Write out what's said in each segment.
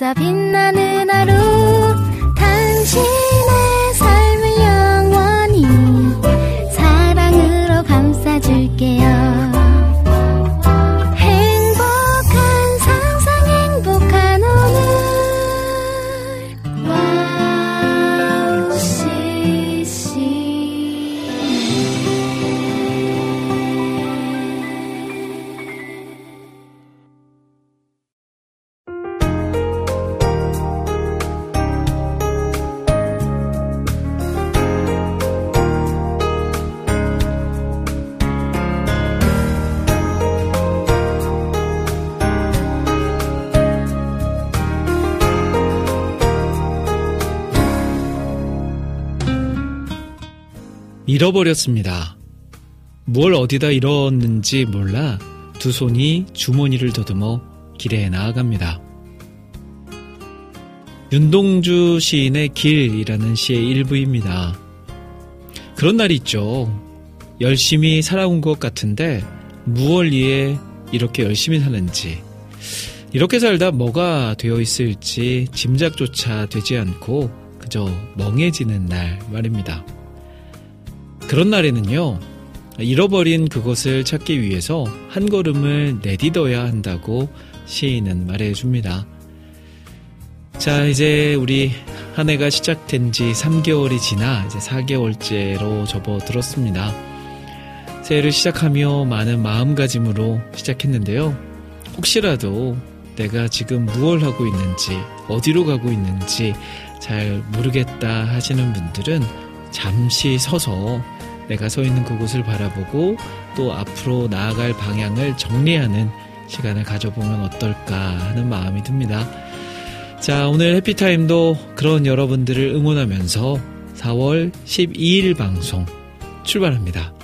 있어 빛나는 잃어버렸습니다. 뭘 어디다 잃었는지 몰라 두 손이 주머니를 더듬어 길에 나아갑니다. 윤동주 시인의 길이라는 시의 일부입니다. 그런 날이 있죠. 열심히 살아온 것 같은데 무얼 위해 이렇게 열심히 사는지 이렇게 살다 뭐가 되어 있을지 짐작조차 되지 않고 그저 멍해지는 날 말입니다. 그런 날에는요, 잃어버린 그것을 찾기 위해서 한 걸음을 내딛어야 한다고 시인은 말해줍니다. 자, 이제 우리 한 해가 시작된 지 3개월이 지나 이제 4개월째로 접어들었습니다. 새해를 시작하며 많은 마음가짐으로 시작했는데요. 혹시라도 내가 지금 무얼 하고 있는지, 어디로 가고 있는지 잘 모르겠다 하시는 분들은 잠시 서서 내가 서 있는 그곳을 바라보고 또 앞으로 나아갈 방향을 정리하는 시간을 가져보면 어떨까 하는 마음이 듭니다. 자, 오늘 해피타임도 그런 여러분들을 응원하면서 4월 12일 방송 출발합니다.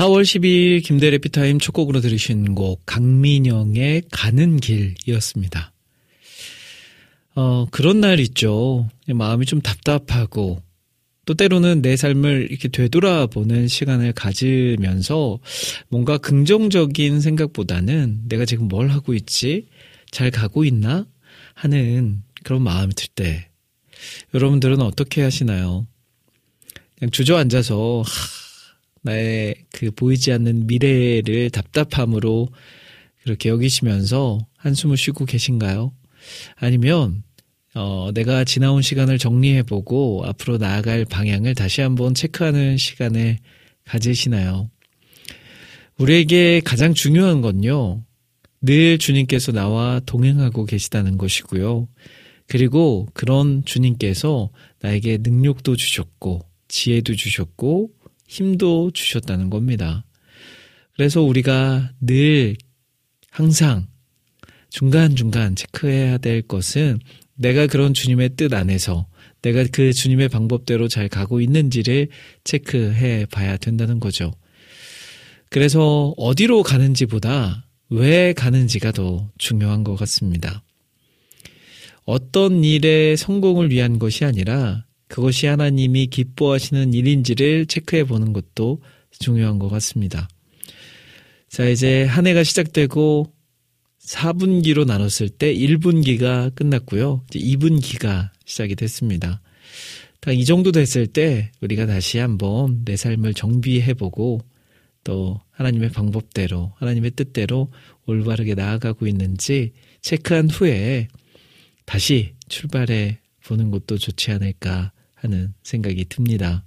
4월 12일 김대 래 피타임 첫 곡으로 들으신 곡 강민영의 가는 길이었습니다. 어, 그런 날 있죠. 마음이 좀 답답하고 또 때로는 내 삶을 이렇게 되돌아보는 시간을 가지면서 뭔가 긍정적인 생각보다는 내가 지금 뭘 하고 있지? 잘 가고 있나? 하는 그런 마음이 들 때 여러분들은 어떻게 하시나요? 그냥 주저앉아서 하, 나의 그 보이지 않는 미래를 답답함으로 그렇게 여기시면서 한숨을 쉬고 계신가요? 아니면 어, 내가 지나온 시간을 정리해보고 앞으로 나아갈 방향을 다시 한번 체크하는 시간을 가지시나요? 우리에게 가장 중요한 건요, 늘 주님께서 나와 동행하고 계시다는 것이고요. 그리고 그런 주님께서 나에게 능력도 주셨고, 지혜도 주셨고, 힘도 주셨다는 겁니다. 그래서 우리가 늘 항상 중간중간 체크해야 될 것은 내가 그런 주님의 뜻 안에서 내가 그 주님의 방법대로 잘 가고 있는지를 체크해 봐야 된다는 거죠. 그래서 어디로 가는지보다 왜 가는지가 더 중요한 것 같습니다. 어떤 일의 성공을 위한 것이 아니라 그것이 하나님이 기뻐하시는 일인지를 체크해 보는 것도 중요한 것 같습니다. 자, 이제 한 해가 시작되고 4분기로 나눴을 때 1분기가 끝났고요. 이제 2분기가 시작이 됐습니다. 딱 이 정도 됐을 때 우리가 다시 한번 내 삶을 정비해 보고 또 하나님의 방법대로, 하나님의 뜻대로 올바르게 나아가고 있는지 체크한 후에 다시 출발해 보는 것도 좋지 않을까 하는 생각이 듭니다.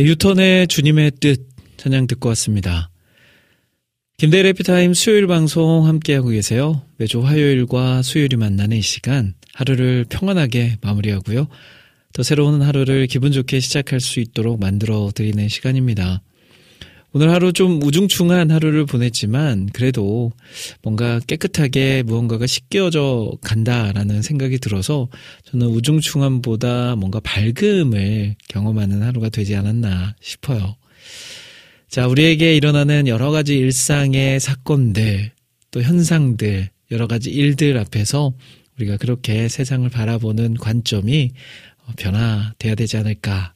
네, 유턴의 주님의 뜻 찬양 듣고 왔습니다. 김대일 해피타임 수요일 방송 함께하고 계세요. 매주 화요일과 수요일이 만나는 이 시간 하루를 평안하게 마무리하고요. 더 새로운 하루를 기분 좋게 시작할 수 있도록 만들어 드리는 시간입니다. 오늘 하루 좀 우중충한 하루를 보냈지만 그래도 뭔가 깨끗하게 무언가가 씻겨져 간다라는 생각이 들어서 저는 우중충함보다 뭔가 밝음을 경험하는 하루가 되지 않았나 싶어요. 자, 우리에게 일어나는 여러 가지 일상의 사건들, 또 현상들, 여러 가지 일들 앞에서 우리가 그렇게 세상을 바라보는 관점이 변화돼야 되지 않을까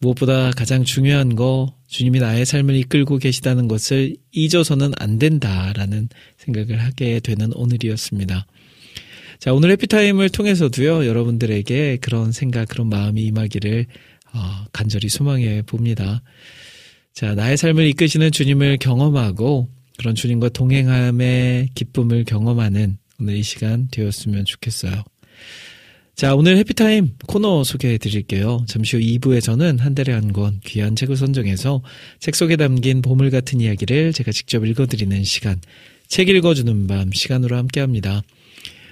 무엇보다 가장 중요한 거 주님이 나의 삶을 이끌고 계시다는 것을 잊어서는 안 된다라는 생각을 하게 되는 오늘이었습니다. 자, 오늘 해피타임을 통해서도요, 여러분들에게 그런 생각, 그런 마음이 임하기를 어, 간절히 소망해 봅니다. 자, 나의 삶을 이끄시는 주님을 경험하고 그런 주님과 동행함의 기쁨을 경험하는 오늘 이 시간 되었으면 좋겠어요. 자, 오늘 해피타임 코너 소개해 드릴게요. 잠시 후 2부에서는 한 달에 한 권 귀한 책을 선정해서 책 속에 담긴 보물 같은 이야기를 제가 직접 읽어 드리는 시간, 책 읽어주는 밤 시간으로 함께 합니다.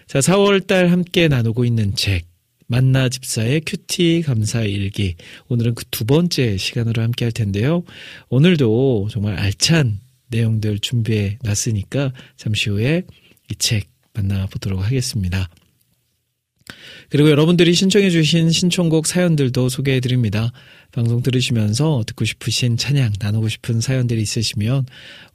자, 4월달 함께 나누고 있는 책, 만나 집사의 큐티 감사 일기. 오늘은 그 두 번째 시간으로 함께 할 텐데요. 오늘도 정말 알찬 내용들 준비해 놨으니까 잠시 후에 이 책 만나보도록 하겠습니다. 그리고 여러분들이 신청해주신 신청곡 사연들도 소개해드립니다. 방송 들으시면서 듣고 싶으신 찬양, 나누고 싶은 사연들이 있으시면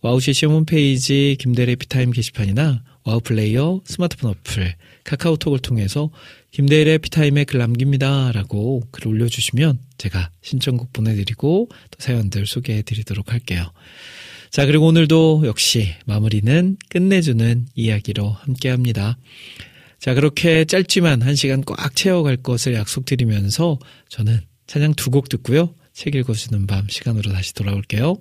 와우CCM 홈페이지 김대일의 해피타임 게시판이나 와우플레이어 스마트폰 어플, 카카오톡을 통해서 김대일의 해피타임에 글 남깁니다. 라고 글 올려주시면 제가 신청곡 보내드리고 또 사연들 소개해드리도록 할게요. 자, 그리고 오늘도 역시 마무리는 끝내주는 이야기로 함께 합니다. 자, 그렇게 짧지만 한 시간 꽉 채워갈 것을 약속드리면서 저는 찬양 두 곡 듣고요. 책 읽어주는 밤 시간으로 다시 돌아올게요.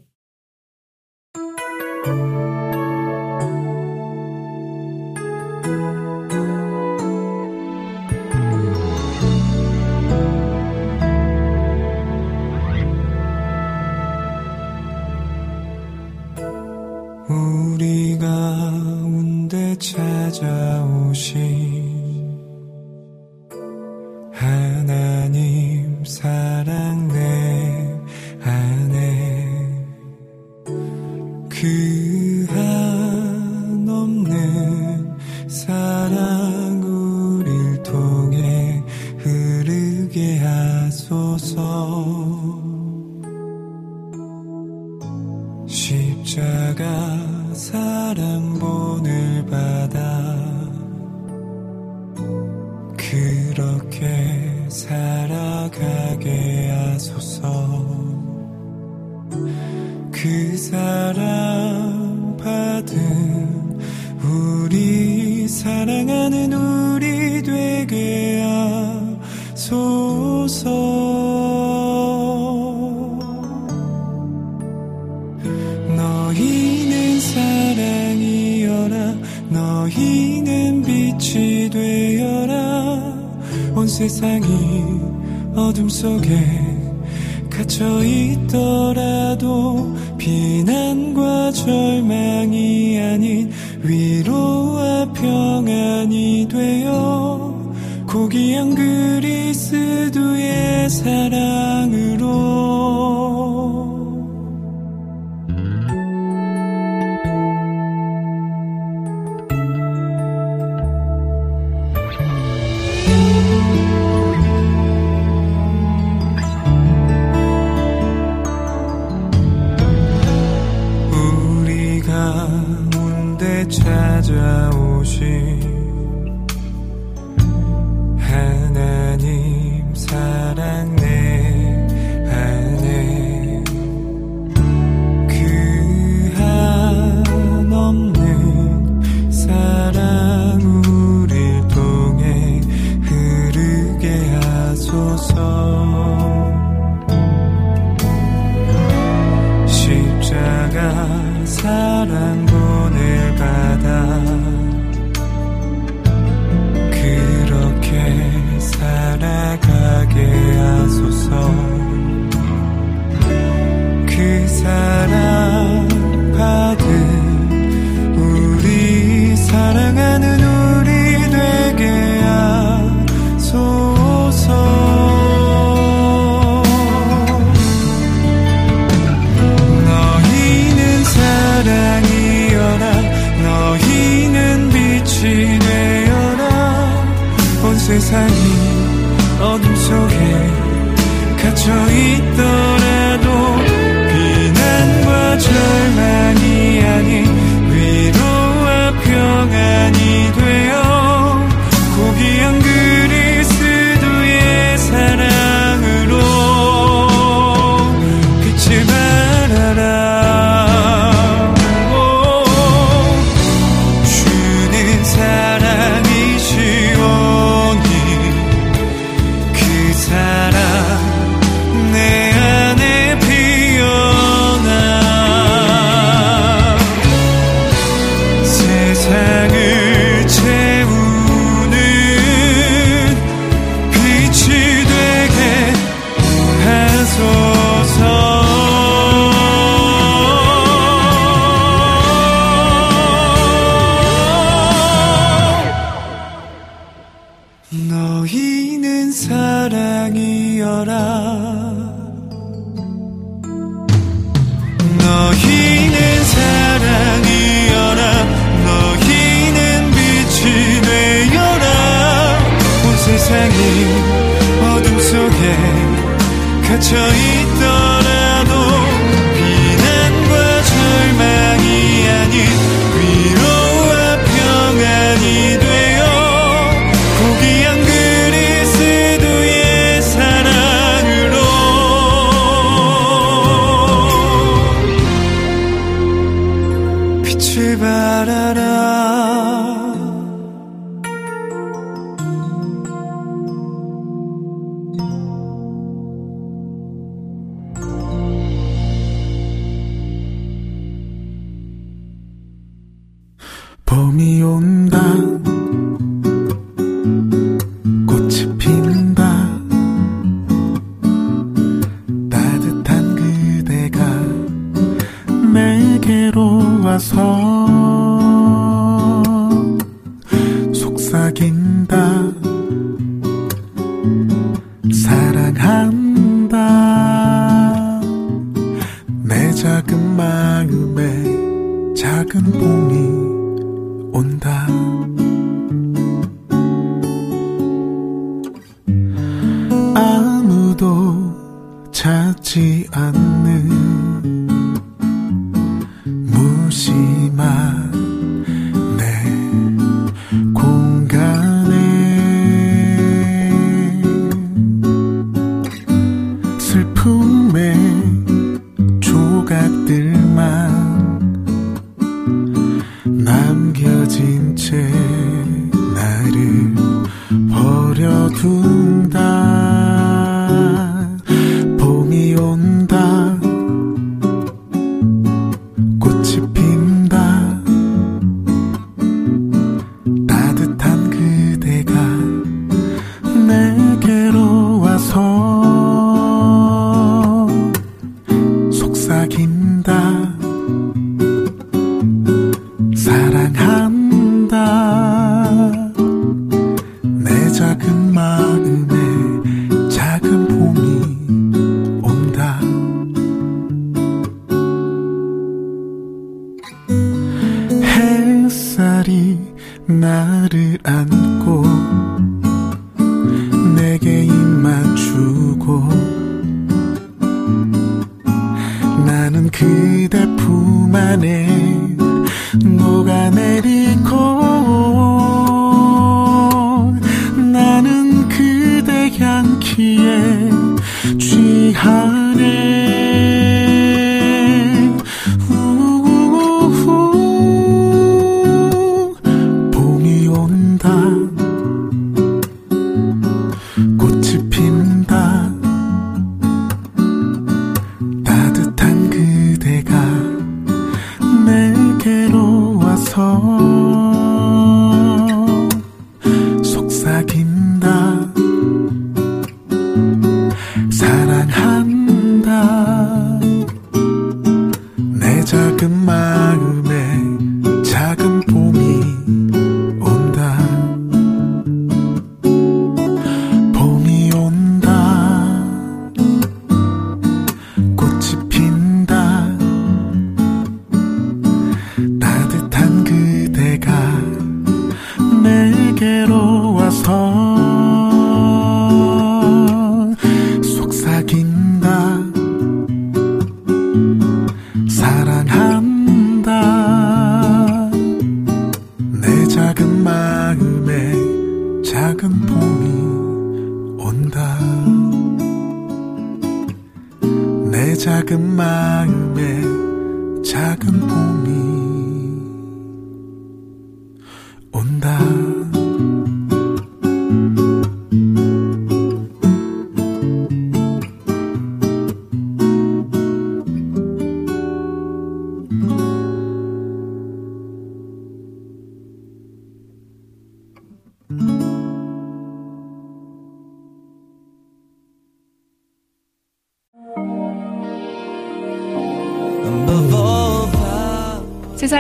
조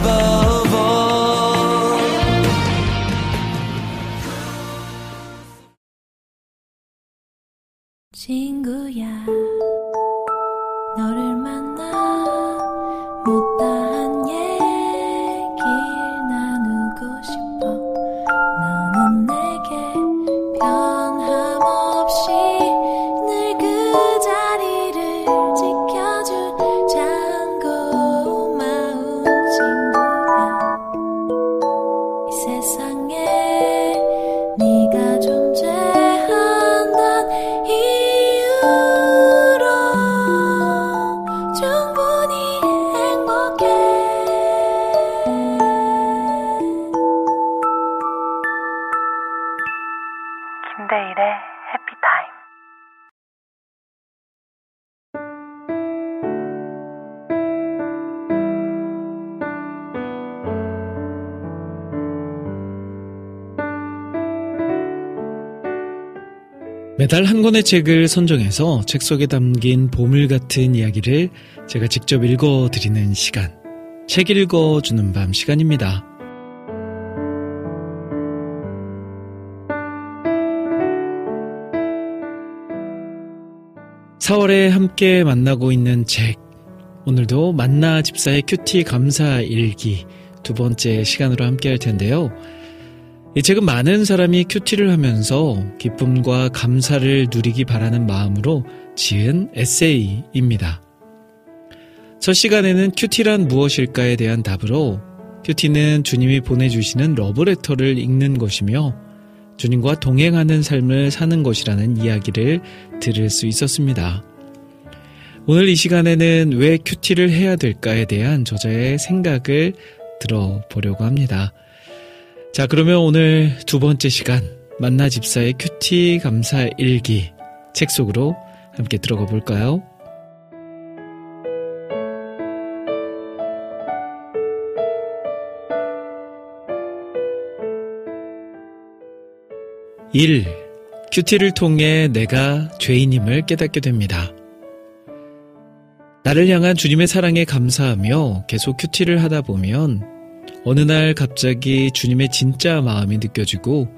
Above all. 친구야 너를 만 매달 한 권의 책을 선정해서 책 속에 담긴 보물 같은 이야기를 제가 직접 읽어드리는 시간. 책 읽어주는 밤 시간입니다. (4월에) 함께 만나고 있는 책 오늘도 만나 집사의 큐티 감사 일기 두 번째 시간으로 함께 할 텐데요 이 책은 많은 사람이 QT를 하면서 기쁨과 감사를 누리기 바라는 마음으로 지은 에세이입니다. 첫 시간에는 QT란 무엇일까에 대한 답으로 QT는 주님이 보내주시는 러브레터를 읽는 것이며 주님과 동행하는 삶을 사는 것이라는 이야기를 들을 수 있었습니다. 오늘 이 시간에는 왜 QT를 해야 될까에 대한 저자의 생각을 들어보려고 합니다. 자, 그러면 오늘 두 번째 시간 만나 집사의 큐티 감사 일기 책 속으로 함께 들어가 볼까요? 일 큐티를 통해 내가 죄인임을 깨닫게 됩니다. 나를 향한 주님의 사랑에 감사하며 계속 큐티를 하다 보면 어느 날 갑자기 주님의 진짜 마음이 느껴지고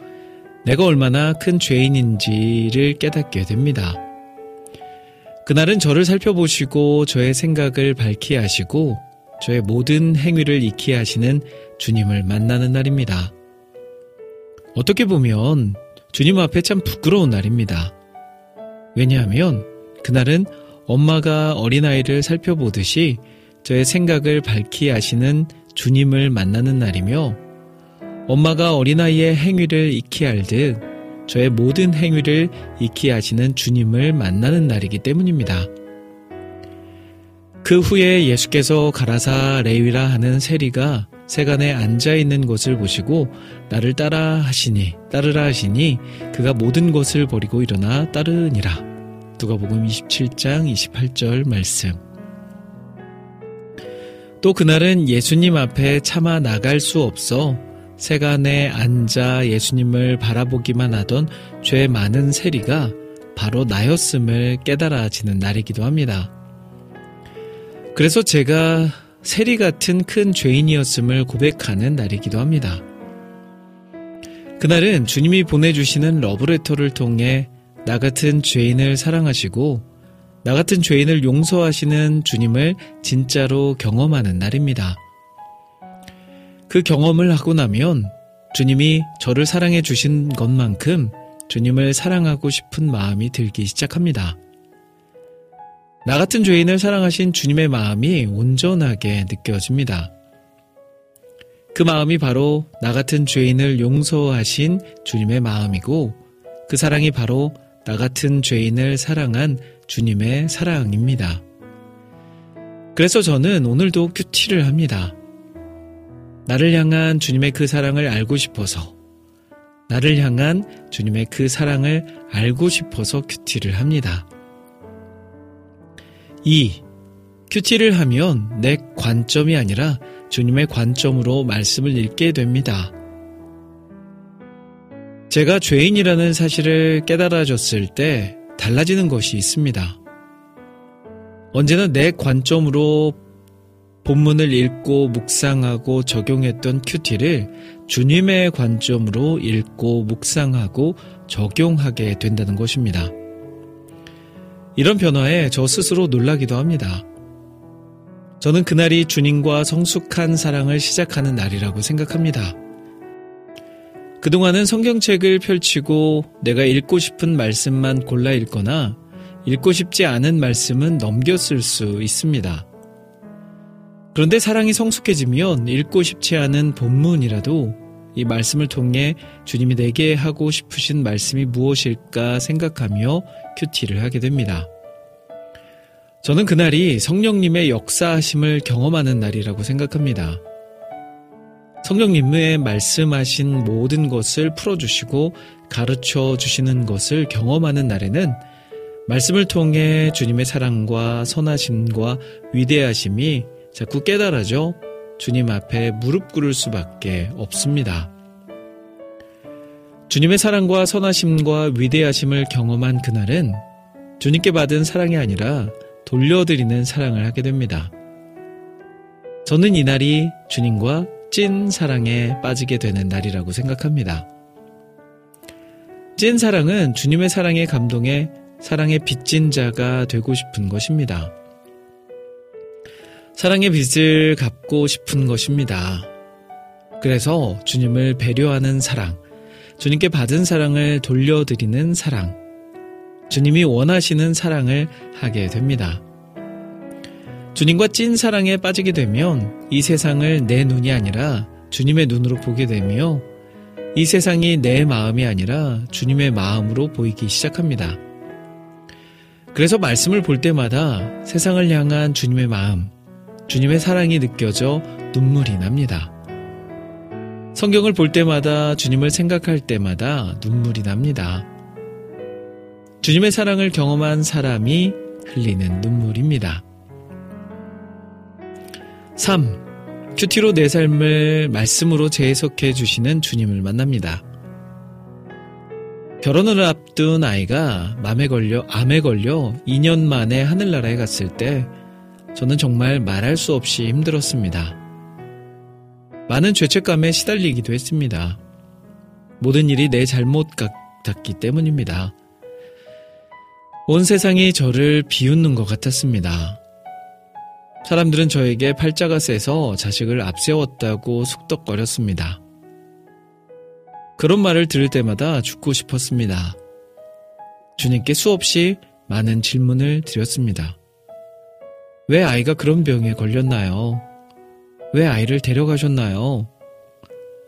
내가 얼마나 큰 죄인인지를 깨닫게 됩니다. 그날은 저를 살펴보시고 저의 생각을 밝히 하시고 저의 모든 행위를 익히 하시는 주님을 만나는 날입니다. 어떻게 보면 주님 앞에 참 부끄러운 날입니다. 왜냐하면 그날은 엄마가 어린아이를 살펴보듯이 저의 생각을 밝히 하시는 주님을 만나는 날이며 엄마가 어린아이의 행위를 익히 알듯 저의 모든 행위를 익히 하시는 주님을 만나는 날이기 때문입니다. 그 후에 예수께서 가라사 레위라 하는 세리가 세간에 앉아 있는 것을 보시고 나를 따라 하시니 따르라 하시니 그가 모든 것을 버리고 일어나 따르니라. 누가복음 27장 28절 말씀. 또 그날은 예수님 앞에 차마 나갈 수 없어 세간에 앉아 예수님을 바라보기만 하던 죄 많은 세리가 바로 나였음을 깨달아지는 날이기도 합니다. 그래서 제가 세리 같은 큰 죄인이었음을 고백하는 날이기도 합니다. 그날은 주님이 보내주시는 러브레터를 통해 나 같은 죄인을 사랑하시고 나 같은 죄인을 용서하시는 주님을 진짜로 경험하는 날입니다. 그 경험을 하고 나면 주님이 저를 사랑해 주신 것만큼 주님을 사랑하고 싶은 마음이 들기 시작합니다. 나 같은 죄인을 사랑하신 주님의 마음이 온전하게 느껴집니다. 그 마음이 바로 나 같은 죄인을 용서하신 주님의 마음이고 그 사랑이 바로 나 같은 죄인을 사랑한 주님의 사랑입니다. 그래서 저는 오늘도 큐티를 합니다. 나를 향한 주님의 그 사랑을 알고 싶어서, 나를 향한 주님의 그 사랑을 알고 싶어서 큐티를 합니다. 2. 큐티를 하면 내 관점이 아니라 주님의 관점으로 말씀을 읽게 됩니다. 제가 죄인이라는 사실을 깨달아졌을 때 달라지는 것이 있습니다. 언제나 내 관점으로 본문을 읽고 묵상하고 적용했던 큐티를 주님의 관점으로 읽고 묵상하고 적용하게 된다는 것입니다. 이런 변화에 저 스스로 놀라기도 합니다. 저는 그날이 주님과 성숙한 사랑을 시작하는 날이라고 생각합니다. 그동안은 성경책을 펼치고 내가 읽고 싶은 말씀만 골라 읽거나 읽고 싶지 않은 말씀은 넘겼을 수 있습니다. 그런데 사랑이 성숙해지면 읽고 싶지 않은 본문이라도 이 말씀을 통해 주님이 내게 하고 싶으신 말씀이 무엇일까 생각하며 큐티를 하게 됩니다. 저는 그날이 성령님의 역사하심을 경험하는 날이라고 생각합니다. 성령님의 말씀하신 모든 것을 풀어주시고 가르쳐 주시는 것을 경험하는 날에는 말씀을 통해 주님의 사랑과 선하심과 위대하심이 자꾸 깨달아져 주님 앞에 무릎 꿇을 수밖에 없습니다. 주님의 사랑과 선하심과 위대하심을 경험한 그날은 주님께 받은 사랑이 아니라 돌려드리는 사랑을 하게 됩니다. 저는 이날이 주님과 찐 사랑에 빠지게 되는 날이라고 생각합니다. 찐 사랑은 주님의 사랑에 감동해 사랑의 빚진 자가 되고 싶은 것입니다. 사랑의 빚을 갚고 싶은 것입니다. 그래서 주님을 배려하는 사랑, 주님께 받은 사랑을 돌려드리는 사랑, 주님이 원하시는 사랑을 하게 됩니다. 주님과 찐 사랑에 빠지게 되면 이 세상을 내 눈이 아니라 주님의 눈으로 보게 되며 이 세상이 내 마음이 아니라 주님의 마음으로 보이기 시작합니다. 그래서 말씀을 볼 때마다 세상을 향한 주님의 마음, 주님의 사랑이 느껴져 눈물이 납니다. 성경을 볼 때마다 주님을 생각할 때마다 눈물이 납니다. 주님의 사랑을 경험한 사람이 흘리는 눈물입니다. 3. 큐티로 내 삶을 말씀으로 재해석해 주시는 주님을 만납니다. 결혼을 앞둔 아이가 맘에 걸려, 암에 걸려 2년 만에 하늘나라에 갔을 때 저는 정말 말할 수 없이 힘들었습니다. 많은 죄책감에 시달리기도 했습니다. 모든 일이 내 잘못 같았기 때문입니다. 온 세상이 저를 비웃는 것 같았습니다. 사람들은 저에게 팔자가 세서 자식을 앞세웠다고 숙덕거렸습니다. 그런 말을 들을 때마다 죽고 싶었습니다. 주님께 수없이 많은 질문을 드렸습니다. 왜 아이가 그런 병에 걸렸나요? 왜 아이를 데려가셨나요?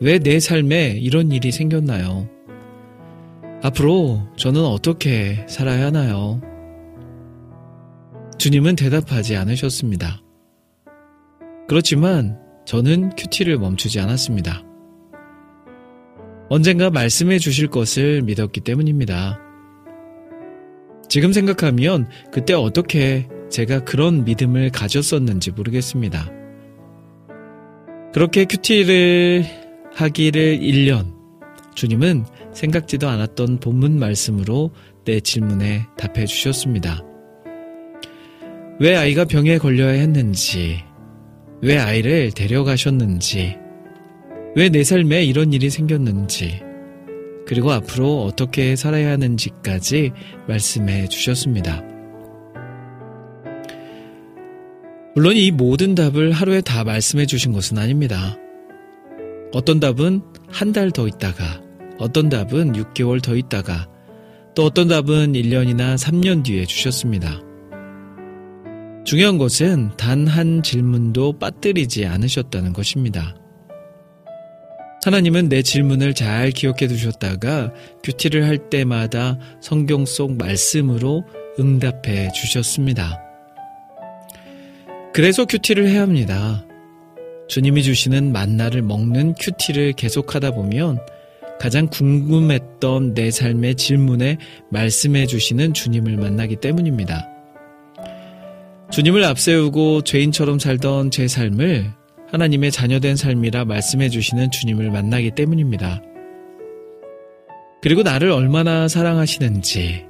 왜 내 삶에 이런 일이 생겼나요? 앞으로 저는 어떻게 살아야 하나요? 주님은 대답하지 않으셨습니다. 그렇지만 저는 큐티를 멈추지 않았습니다. 언젠가 말씀해 주실 것을 믿었기 때문입니다. 지금 생각하면 그때 어떻게 제가 그런 믿음을 가졌었는지 모르겠습니다. 그렇게 큐티를 하기를 1년, 주님은 생각지도 않았던 본문 말씀으로 내 질문에 답해 주셨습니다. 왜 아이가 병에 걸려야 했는지, 왜 아이를 데려가셨는지, 왜 내 삶에 이런 일이 생겼는지, 그리고 앞으로 어떻게 살아야 하는지까지 말씀해 주셨습니다. 물론 이 모든 답을 하루에 다 말씀해 주신 것은 아닙니다. 어떤 답은 한 달 더 있다가, 어떤 답은 6개월 더 있다가, 또 어떤 답은 1년이나 3년 뒤에 주셨습니다. 중요한 것은 단 한 질문도 빠뜨리지 않으셨다는 것입니다. 하나님은 내 질문을 잘 기억해 두셨다가 큐티를 할 때마다 성경 속 말씀으로 응답해 주셨습니다. 그래서 큐티를 해야 합니다. 주님이 주시는 만나를 먹는 큐티를 계속하다 보면 가장 궁금했던 내 삶의 질문에 말씀해 주시는 주님을 만나기 때문입니다. 주님을 앞세우고 죄인처럼 살던 제 삶을 하나님의 자녀된 삶이라 말씀해 주시는 주님을 만나기 때문입니다. 그리고 나를 얼마나 사랑하시는지,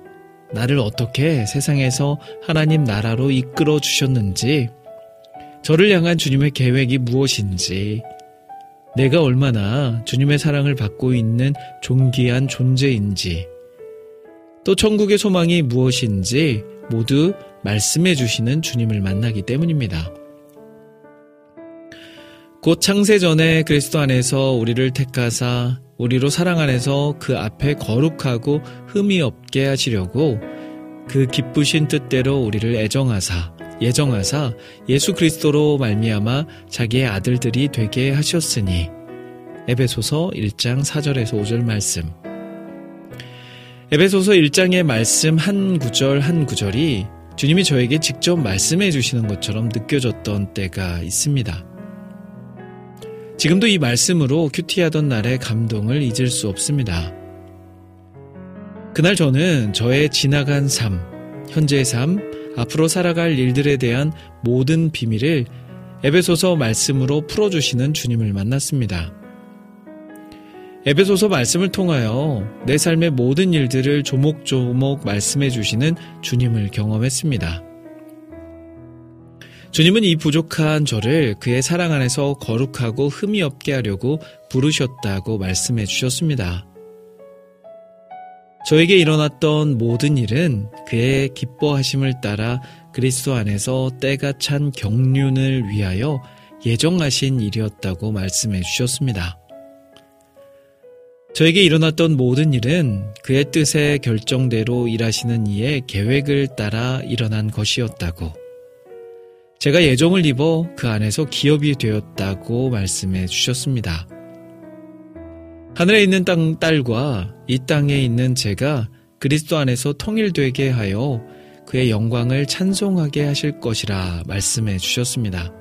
나를 어떻게 세상에서 하나님 나라로 이끌어 주셨는지, 저를 향한 주님의 계획이 무엇인지, 내가 얼마나 주님의 사랑을 받고 있는 존귀한 존재인지, 또 천국의 소망이 무엇인지 모두 말씀해 주시는 주님을 만나기 때문입니다. 곧 창세 전에 그리스도 안에서 우리를 택하사 우리로 사랑 안에서 그 앞에 거룩하고 흠이 없게 하시려고 그 기쁘신 뜻대로 우리를 애정하사 예정하사 예수 그리스도로 말미암아 자기의 아들들이 되게 하셨으니 에베소서 1장 4절에서 5절 말씀 에베소서 1장의 말씀 한 구절 한 구절이 주님이 저에게 직접 말씀해 주시는 것처럼 느껴졌던 때가 있습니다. 지금도 이 말씀으로 큐티하던 날의 감동을 잊을 수 없습니다. 그날 저는 저의 지나간 삶, 현재의 삶, 앞으로 살아갈 일들에 대한 모든 비밀을 에베소서 말씀으로 풀어주시는 주님을 만났습니다. 에베소서 말씀을 통하여 내 삶의 모든 일들을 조목조목 말씀해 주시는 주님을 경험했습니다. 주님은 이 부족한 저를 그의 사랑 안에서 거룩하고 흠이 없게 하려고 부르셨다고 말씀해 주셨습니다. 저에게 일어났던 모든 일은 그의 기뻐하심을 따라 그리스도 안에서 때가 찬 경륜을 위하여 예정하신 일이었다고 말씀해 주셨습니다. 저에게 일어났던 모든 일은 그의 뜻의 결정대로 일하시는 이의 계획을 따라 일어난 것이었다고 제가 예정을 입어 그 안에서 기업이 되었다고 말씀해 주셨습니다. 하늘에 있는 땅, 딸과 이 땅에 있는 제가 그리스도 안에서 통일되게 하여 그의 영광을 찬송하게 하실 것이라 말씀해 주셨습니다.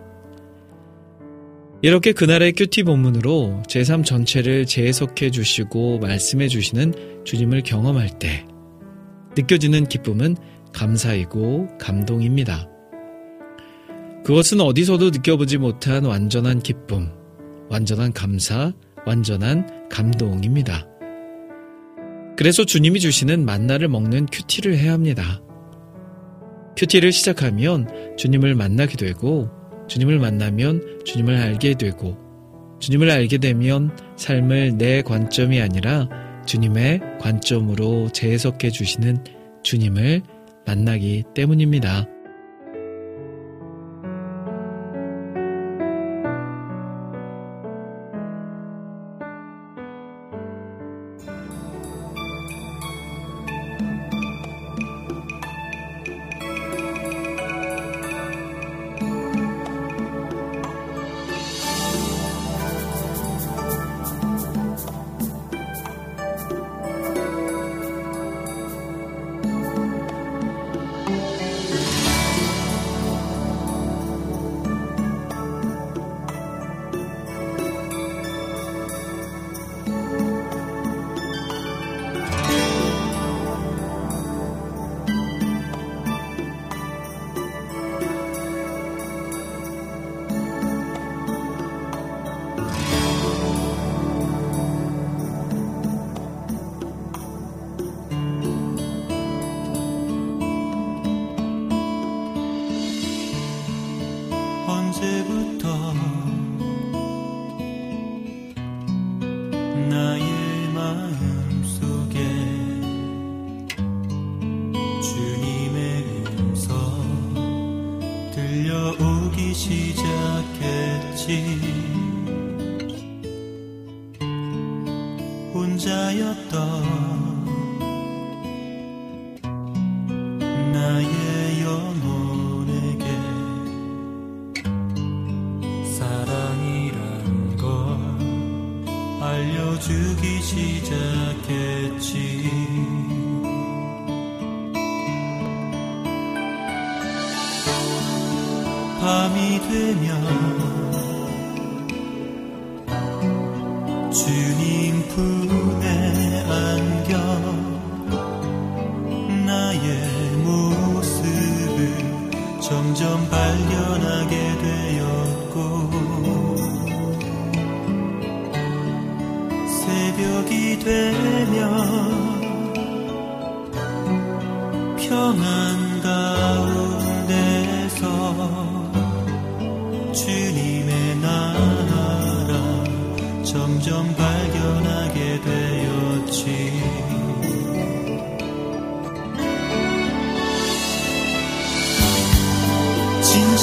이렇게 그날의 큐티 본문으로 제삶 전체를 재해석해 주시고 말씀해 주시는 주님을 경험할 때 느껴지는 기쁨은 감사이고 감동입니다. 그것은 어디서도 느껴보지 못한 완전한 기쁨, 완전한 감사, 완전한 감동입니다. 그래서 주님이 주시는 만나를 먹는 큐티를 해야 합니다. 큐티를 시작하면 주님을 만나게 되고, 주님을 만나면 주님을 알게 되고, 주님을 알게 되면 삶을 내 관점이 아니라 주님의 관점으로 재해석해 주시는 주님을 만나기 때문입니다.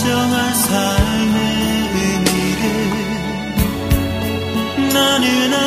진정한 삶의 의미를 나는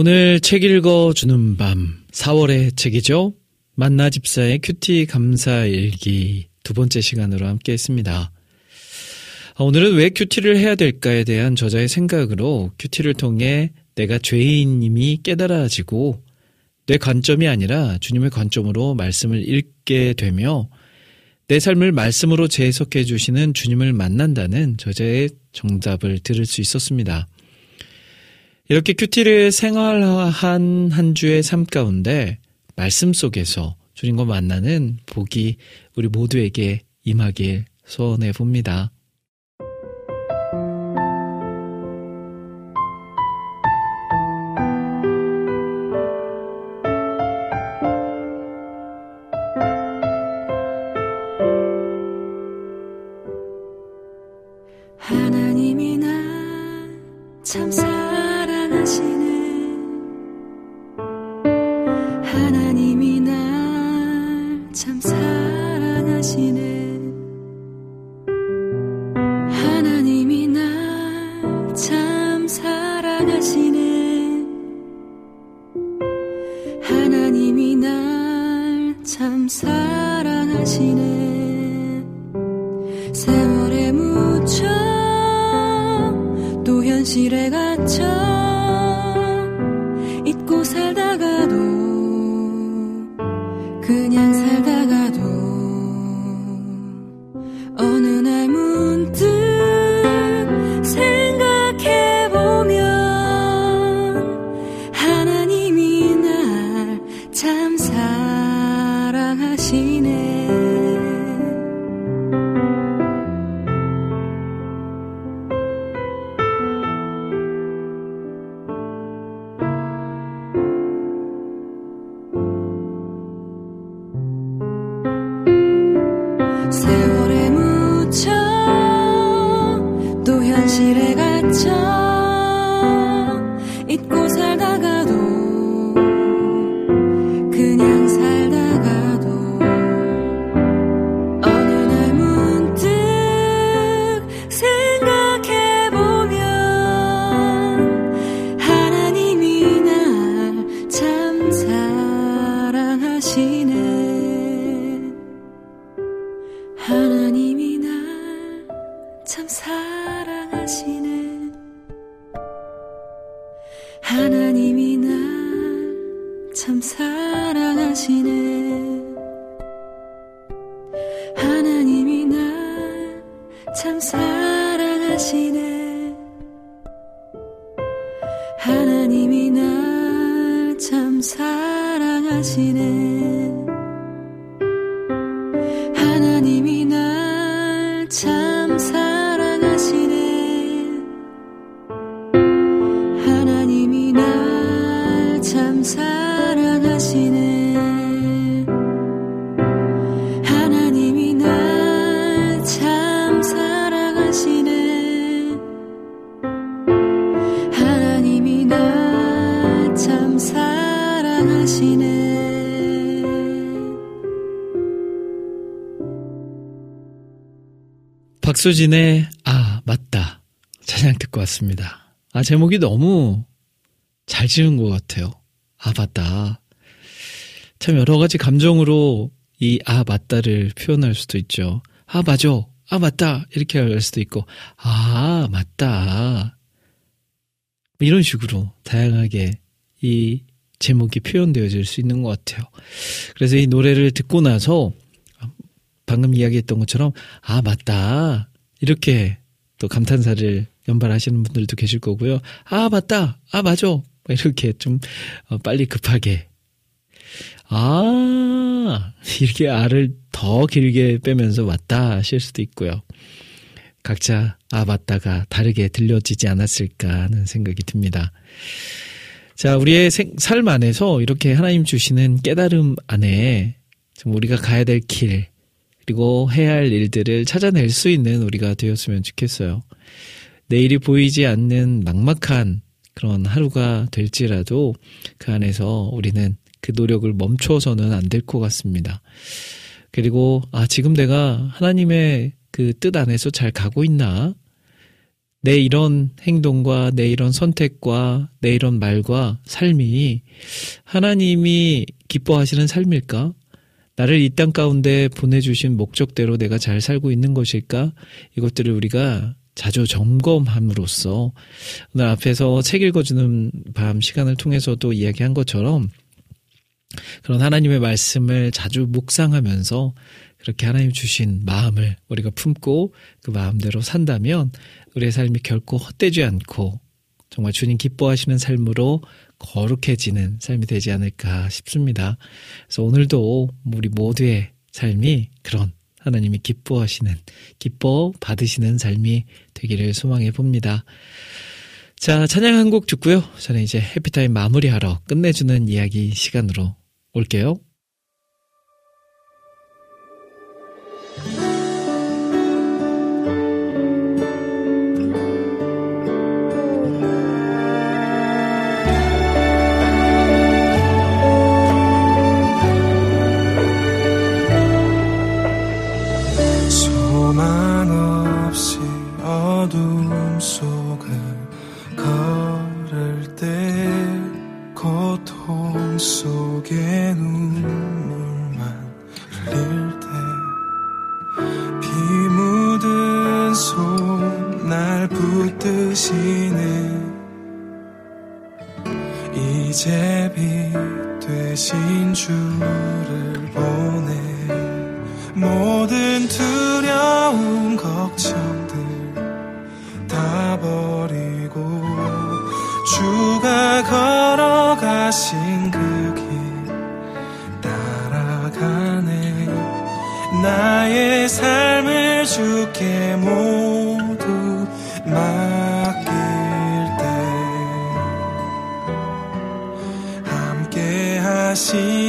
오늘 책 읽어주는 밤 4월의 책이죠. 만나 집사의 QT 감사 일기 두 번째 시간으로 함께 했습니다. 아, 오늘은 왜 QT를 해야 될까에 대한 저자의 생각으로 QT를 통해 내가 죄인임이 깨달아지고 내 관점이 아니라 주님의 관점으로 말씀을 읽게 되며 내 삶을 말씀으로 재해석해 주시는 주님을 만난다는 저자의 정답을 들을 수 있었습니다. 이렇게 큐티를 생활한 한 주의 삶 가운데 말씀 속에서 주님과 만나는 복이 우리 모두에게 임하길 소원해 봅니다. 참 사랑하시네. 하나님이 박수진의 아 맞다 찬양 듣고 왔습니다. 아 제목이 너무 잘 지은 것 같아요. 아 맞다. 참 여러 가지 감정으로 이 아 맞다를 표현할 수도 있죠. 아 맞아. 아 맞다 이렇게 할 수도 있고 아 맞다 이런 식으로 다양하게 이 제목이 표현되어질 수 있는 것 같아요. 그래서 이 노래를 듣고 나서 방금 이야기했던 것처럼 아 맞다 이렇게 또 감탄사를 연발하시는 분들도 계실 거고요. 아 맞다 아 맞아 이렇게 좀 어, 빨리 급하게 아 이렇게 아를 더 길게 빼면서 맞다 하실 수도 있고요. 각자 아 맞다가 다르게 들려지지 않았을까 하는 생각이 듭니다. 자, 우리의 생, 삶 안에서 이렇게 하나님 주시는 깨달음 안에 좀 우리가 가야 될 길, 그리고 해야 할 일들을 찾아낼 수 있는 우리가 되었으면 좋겠어요. 내일이 보이지 않는 막막한 그런 하루가 될지라도 그 안에서 우리는 그 노력을 멈춰서는 안 될 것 같습니다. 그리고, 아, 지금 내가 하나님의 그 뜻 안에서 잘 가고 있나? 내 이런 행동과 내 이런 선택과 내 이런 말과 삶이 하나님이 기뻐하시는 삶일까? 나를 이 땅 가운데 보내주신 목적대로 내가 잘 살고 있는 것일까? 이것들을 우리가 자주 점검함으로써 오늘 앞에서 책 읽어주는 밤 시간을 통해서도 이야기한 것처럼 그런 하나님의 말씀을 자주 묵상하면서 그렇게 하나님 주신 마음을 우리가 품고 그 마음대로 산다면 우리의 삶이 결코 헛되지 않고 정말 주님 기뻐하시는 삶으로 거룩해지는 삶이 되지 않을까 싶습니다. 그래서 오늘도 우리 모두의 삶이 그런 하나님이 기뻐하시는, 기뻐 받으시는 삶이 되기를 소망해 봅니다. 자, 찬양 한 곡 듣고요. 저는 이제 해피타임 마무리하러 끝내주는 이야기 시간으로 올게요. 함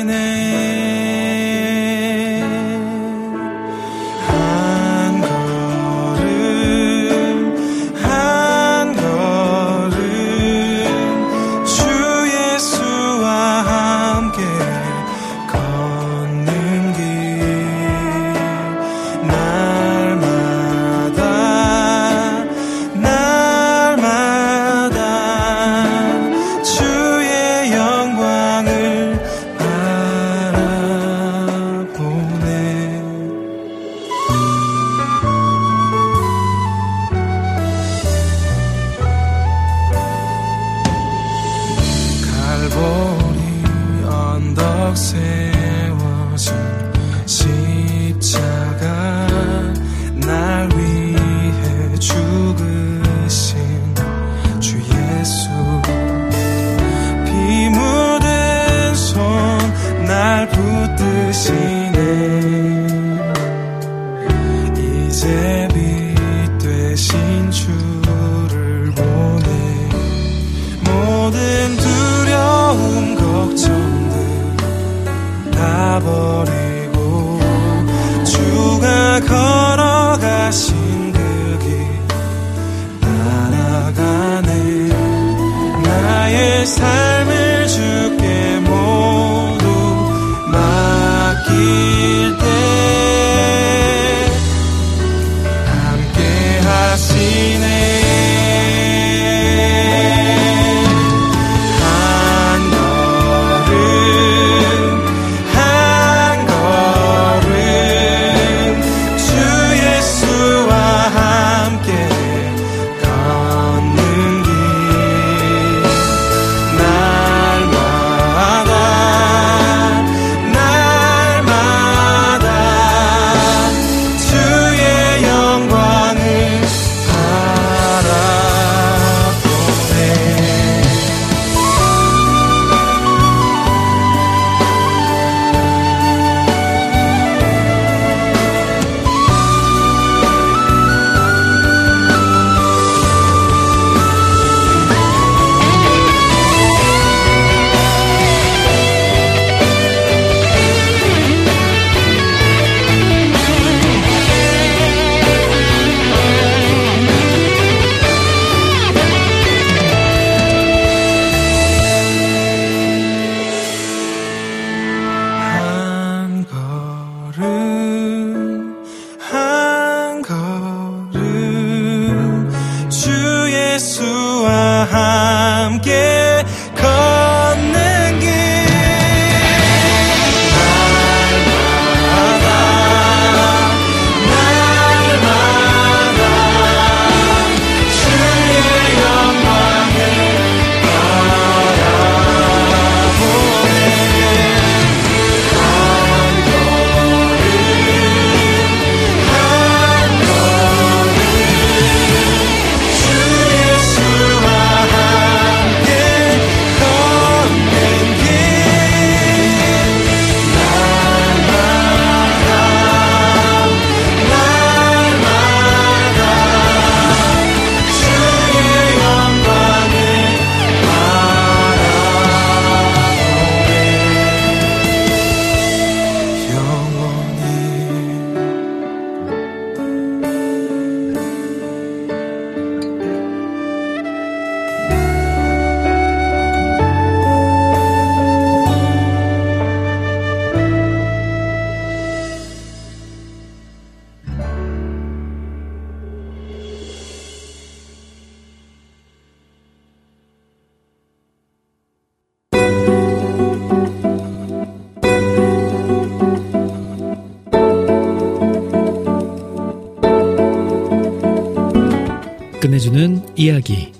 끝내주는 이야기.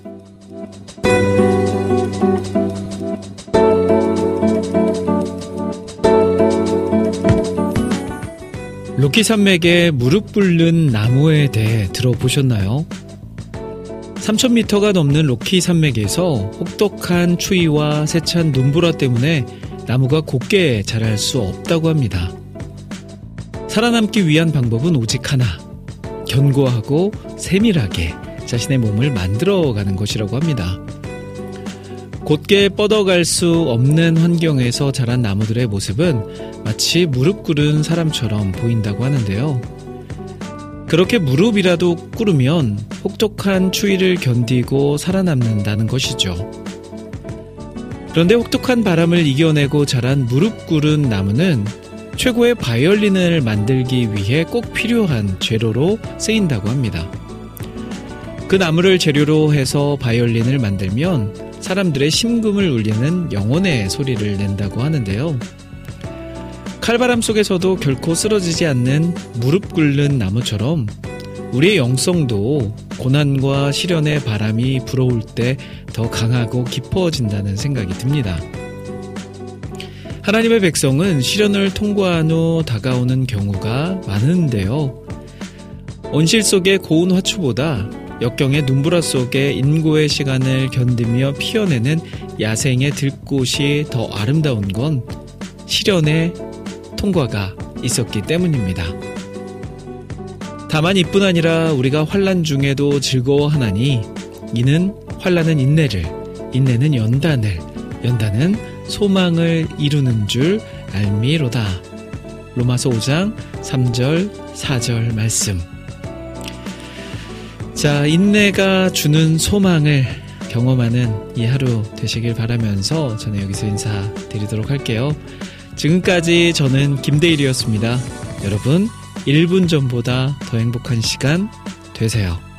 로키 산맥에 무릎 꿇는 나무에 대해 들어보셨나요? 3,000m가 넘는 로키 산맥에서 혹독한 추위와 세찬 눈보라 때문에 나무가 곱게 자랄 수 없다고 합니다. 살아남기 위한 방법은 오직 하나. 견고하고 세밀하게 자신의 몸을 만들어가는 것이라고 합니다. 곧게 뻗어갈 수 없는 환경에서 자란 나무들의 모습은 마치 무릎 꿇은 사람처럼 보인다고 하는데요. 그렇게 무릎이라도 꿇으면 혹독한 추위를 견디고 살아남는다는 것이죠. 그런데 혹독한 바람을 이겨내고 자란 무릎 꿇은 나무는 최고의 바이올린을 만들기 위해 꼭 필요한 재료로 쓰인다고 합니다. 그 나무를 재료로 해서 바이올린을 만들면 사람들의 심금을 울리는 영혼의 소리를 낸다고 하는데요. 칼바람 속에서도 결코 쓰러지지 않는 무릎 꿇는 나무처럼 우리의 영성도 고난과 시련의 바람이 불어올 때 더 강하고 깊어진다는 생각이 듭니다. 하나님의 백성은 시련을 통과한 후 다가오는 경우가 많은데요. 온실 속의 고운 화초보다 역경의 눈보라 속에 인고의 시간을 견디며 피어내는 야생의 들꽃이 더 아름다운 건 시련의 통과가 있었기 때문입니다. 다만 이뿐 아니라 우리가 환란 중에도 즐거워하나니 이는 환란은 인내를, 인내는 연단을, 연단은 소망을 이루는 줄 알미로다. 로마서 5장 3절 4절 말씀. 자, 인내가 주는 소망을 경험하는 이 하루 되시길 바라면서 저는 여기서 인사드리도록 할게요. 지금까지 저는 김대일이었습니다. 여러분, 1분 전보다 더 행복한 시간 되세요.